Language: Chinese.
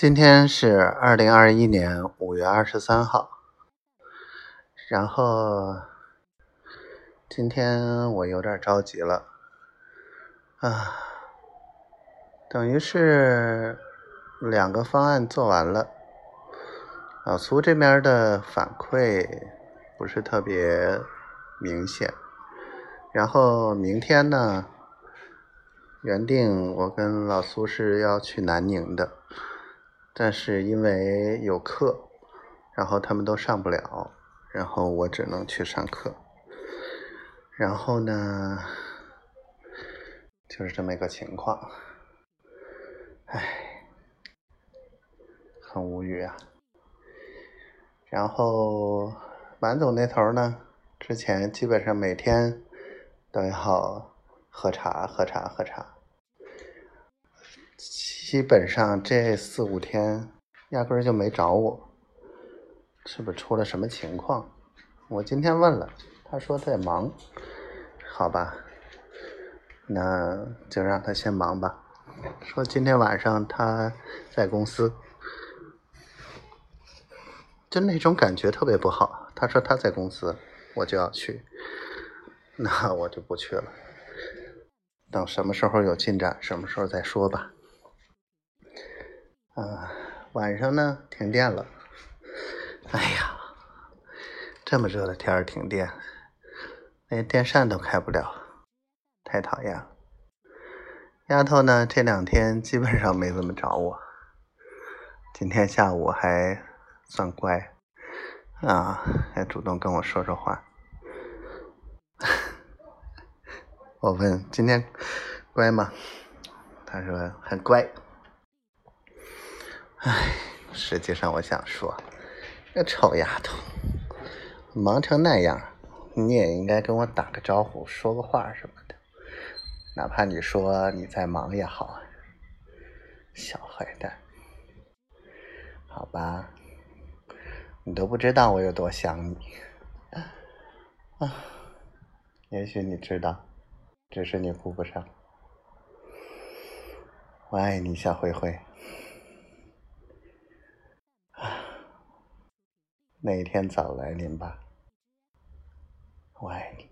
今天是二零二一年五月二十三号，然后今天我有点着急了。啊，等于是两个方案做完了，老苏这边的反馈不是特别明显，然后明天呢，原定我跟老苏是要去南宁的。但是因为有课，然后他们都上不了，然后我只能去上课。然后呢，就是这么一个情况，唉，很无语啊。然后满总那头呢，之前基本上每天都要喝茶，喝茶，喝茶。基本上这四五天压根儿就没找我，是不是出了什么情况？我今天问了，他说在忙，好吧，那就让他先忙吧。说今天晚上他在公司，就那种感觉特别不好。他说他在公司，我就要去，那我就不去了。等什么时候有进展，什么时候再说吧。啊，晚上呢停电了，哎呀，这么热的天儿停电，连电扇都开不了，太讨厌了。丫头呢这两天基本上没怎么找我，今天下午还算乖，啊，还主动跟我说说话。我问今天乖吗？他说很乖。唉，实际上我想说，这臭丫头，忙成那样，你也应该跟我打个招呼，说个话什么的，哪怕你说你在忙也好。小坏蛋，好吧，你都不知道我有多想你啊，也许你知道，只是你顾不上。我爱你，小灰灰。那一天早来临吧，我爱你。